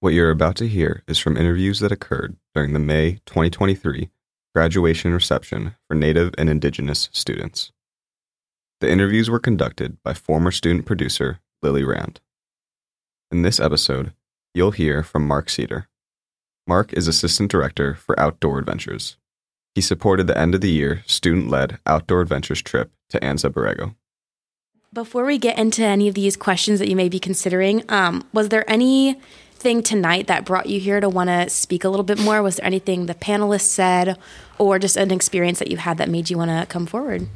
What you're about to hear is from interviews that occurred during the May 2023 graduation reception for Native and Indigenous students. The interviews were conducted by former student producer Lily Rand. In this episode, you'll hear from Mark Ceder. Mark is Assistant Director for Outdoor Adventures. He supported the end of the year student led Outdoor Adventures trip to Anza Borrego. Before we get into any of these questions that you may be considering, um, was there any thing tonight that brought you here to want to speak a little bit more? Was there anything the panelists said or just an experience that you had that made you want to come forward?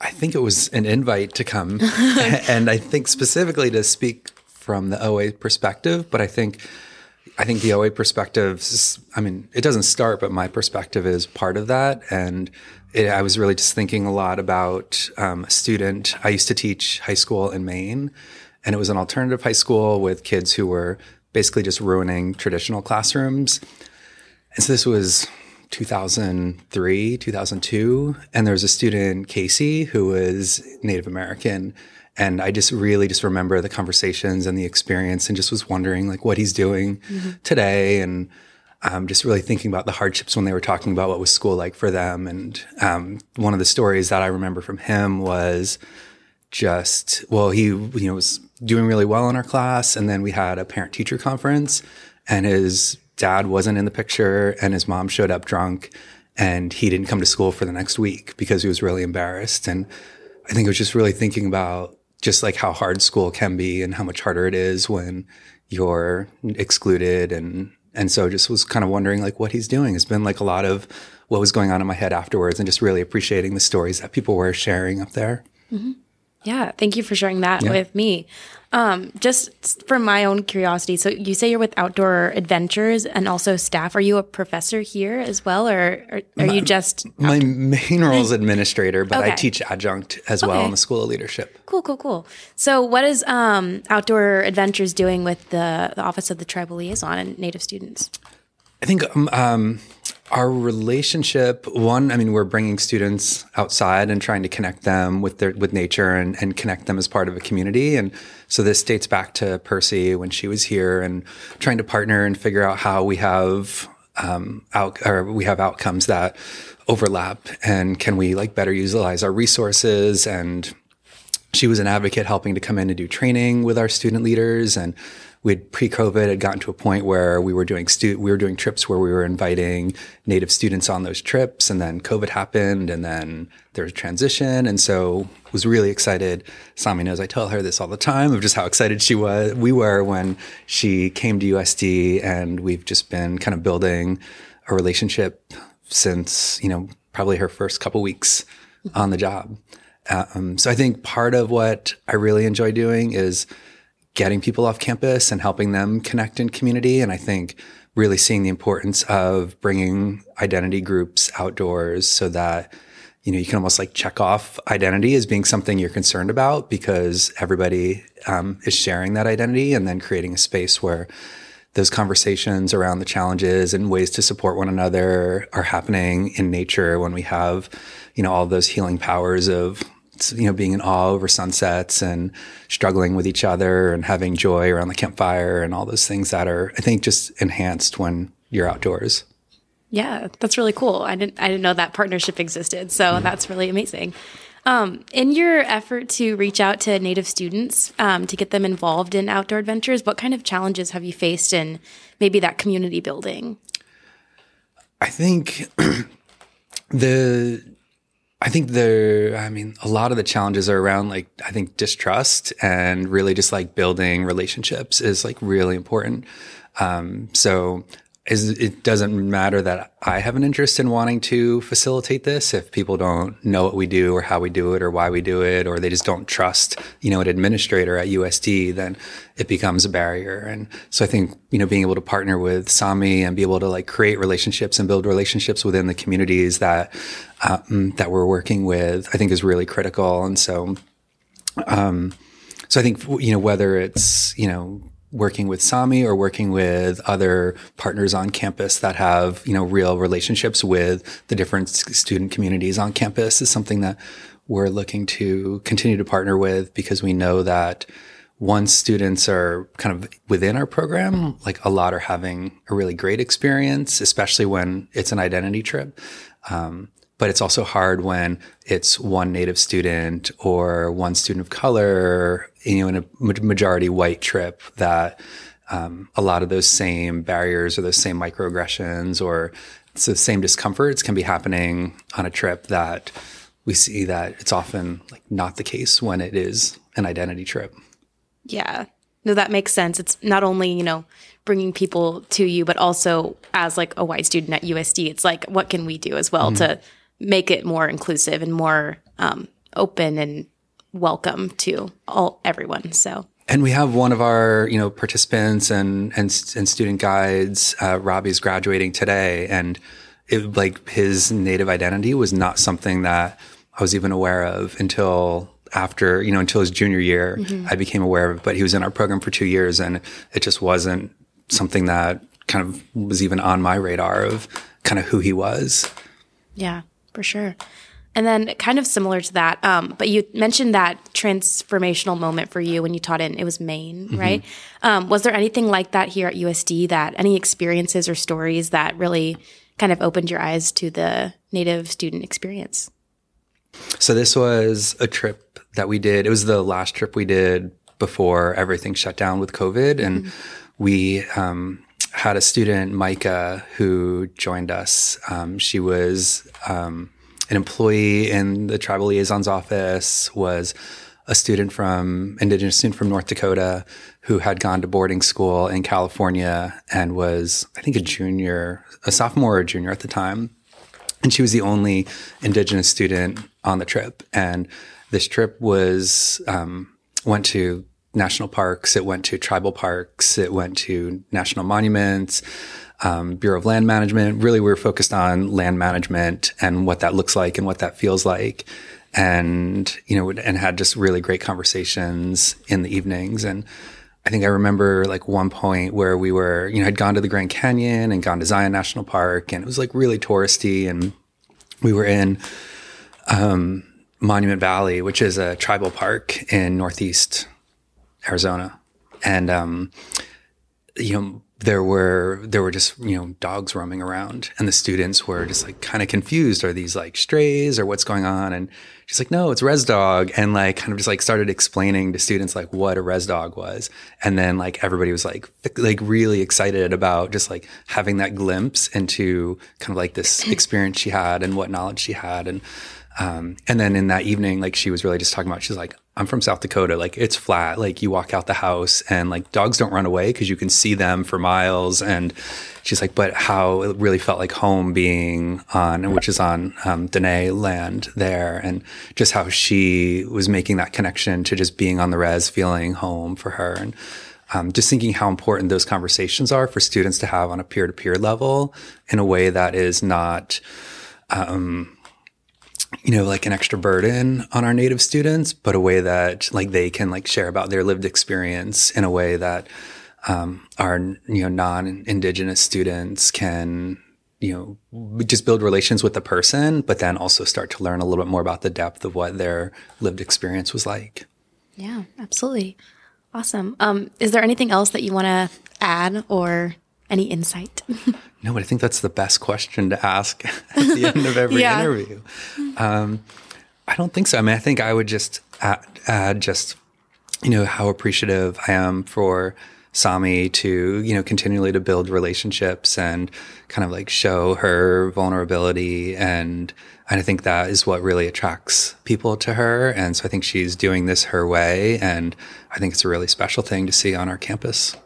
I think it was an invite to come. and I think specifically to speak from the OA perspective, but I think I think the OA perspective, I mean, it doesn't start, but my perspective is part of that. And it, I was really just thinking a lot about um, a student. I used to teach high school in Maine, and it was an alternative high school with kids who were basically just ruining traditional classrooms. And so this was 2003, 2002, and there was a student, Casey, who was Native American. And I just really just remember the conversations and the experience and just was wondering like what he's doing mm-hmm. today and um, just really thinking about the hardships when they were talking about what was school like for them. And um, one of the stories that I remember from him was just, well, he, you know, was doing really well in our class. And then we had a parent teacher conference and his dad wasn't in the picture and his mom showed up drunk and he didn't come to school for the next week because he was really embarrassed. And I think I was just really thinking about just like how hard school can be and how much harder it is when you're excluded and and so just was kind of wondering like what he's doing. It's been like a lot of what was going on in my head afterwards and just really appreciating the stories that people were sharing up there. Mm-hmm. Yeah, thank you for sharing that yeah. with me. Um, just from my own curiosity, so you say you're with Outdoor Adventures and also staff. Are you a professor here as well, or, or are my, you just my main role is administrator, but okay. I teach adjunct as well in the School of Leadership. Cool, cool, cool. So, what is um, Outdoor Adventures doing with the, the Office of the Tribal Liaison and Native students? I think um, um our relationship, one, I mean, we're bringing students outside and trying to connect them with their with nature and, and connect them as part of a community. And so this dates back to Percy when she was here and trying to partner and figure out how we have um, out or we have outcomes that overlap and can we like better utilize our resources and she was an advocate helping to come in and do training with our student leaders and we had pre-COVID had gotten to a point where we were doing stu- we were doing trips where we were inviting native students on those trips, and then COVID happened, and then there was a transition, and so was really excited. Sami knows I tell her this all the time of just how excited she was. We were when she came to USD, and we've just been kind of building a relationship since you know probably her first couple weeks on the job. Um, so I think part of what I really enjoy doing is getting people off campus and helping them connect in community. And I think really seeing the importance of bringing identity groups outdoors so that you know you can almost like check off identity as being something you're concerned about because everybody um, is sharing that identity and then creating a space where those conversations around the challenges and ways to support one another are happening in nature when we have you know all those healing powers of you know, being in awe over sunsets and struggling with each other and having joy around the campfire and all those things that are, I think, just enhanced when you're outdoors. Yeah, that's really cool. I didn't I didn't know that partnership existed. So mm that's really amazing. Um, in your effort to reach out to Native students um, to get them involved in outdoor adventures, what kind of challenges have you faced in maybe that community building? I think the I think there, I mean, a lot of the challenges are around like, I think distrust and really just like building relationships is like really important. Um, so is it doesn't matter that I have an interest in wanting to facilitate this. If people don't know what we do or how we do it or why we do it or they just don't trust you know an administrator at USD then it becomes a barrier. And so I think you know being able to partner with Sami and be able to like create relationships and build relationships within the communities that um, that we're working with I think is really critical. And so um, so I think you know whether it's you know working with Sami or working with other partners on campus that have, you know, real relationships with the different student communities on campus is something that we're looking to continue to partner with because we know that once students are kind of within our program, like a lot are having a really great experience, especially when it's an identity trip. Um, but it's also hard when it's one native student or one student of color, you know, in a majority white trip that um, a lot of those same barriers or those same microaggressions or the same discomforts can be happening on a trip that we see that it's often like not the case when it is an identity trip. Yeah. No, that makes sense. It's not only, you know, bringing people to you, but also as like a white student at USD, it's like, what can we do as well mm-hmm. to make it more inclusive and more um, open and welcome to all everyone. So. And we have one of our, you know, participants and and, and student guides. Uh, Robbie's graduating today, and it, like his native identity was not something that I was even aware of until after, you know, until his junior year. Mm-hmm. I became aware of it, but he was in our program for two years, and it just wasn't something that kind of was even on my radar of kind of who he was. Yeah for sure. And then, kind of similar to that, um, but you mentioned that transformational moment for you when you taught in it was Maine, mm-hmm. right? Um, was there anything like that here at USD? That any experiences or stories that really kind of opened your eyes to the Native student experience? So this was a trip that we did. It was the last trip we did before everything shut down with COVID, and mm-hmm. we um, had a student, Micah, who joined us. Um, she was um, an employee in the tribal liaison's office, was a student from indigenous student from North Dakota who had gone to boarding school in California and was, I think, a junior, a sophomore or junior at the time. And she was the only indigenous student on the trip. And this trip was um, went to national parks, it went to tribal parks, it went to national monuments, um, Bureau of Land Management. Really, we were focused on land management and what that looks like and what that feels like. And, you know, and had just really great conversations in the evenings. And I think I remember like one point where we were, you know, had gone to the Grand Canyon and gone to Zion National Park and it was like really touristy. And we were in, um, Monument Valley, which is a tribal park in Northeast Arizona, and um, you know there were there were just you know dogs roaming around, and the students were just like kind of confused. Are these like strays or what's going on? And she's like, no, it's res dog, and like kind of just like started explaining to students like what a res dog was, and then like everybody was like like really excited about just like having that glimpse into kind of like this experience she had and what knowledge she had, and um, and then in that evening, like she was really just talking about, she's like, I'm from South Dakota. Like it's flat. Like you walk out the house and like dogs don't run away because you can see them for miles. And she's like, but how it really felt like home being on, which is on um, Dene land there. And just how she was making that connection to just being on the res, feeling home for her. And um, just thinking how important those conversations are for students to have on a peer to peer level in a way that is not, um, you know, like an extra burden on our native students, but a way that like they can like share about their lived experience in a way that um, our you know non-indigenous students can you know just build relations with the person, but then also start to learn a little bit more about the depth of what their lived experience was like. Yeah, absolutely. Awesome. Um, is there anything else that you want to add or any insight? no, but I think that's the best question to ask at the end of every yeah. interview. Um, I don't think so. I mean, I think I would just add, add just, you know, how appreciative I am for Sami to, you know, continually to build relationships and kind of like show her vulnerability. And, and I think that is what really attracts people to her. And so I think she's doing this her way. And I think it's a really special thing to see on our campus.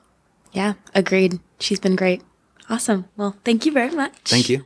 Yeah, agreed. She's been great. Awesome. Well, thank you very much. Thank you.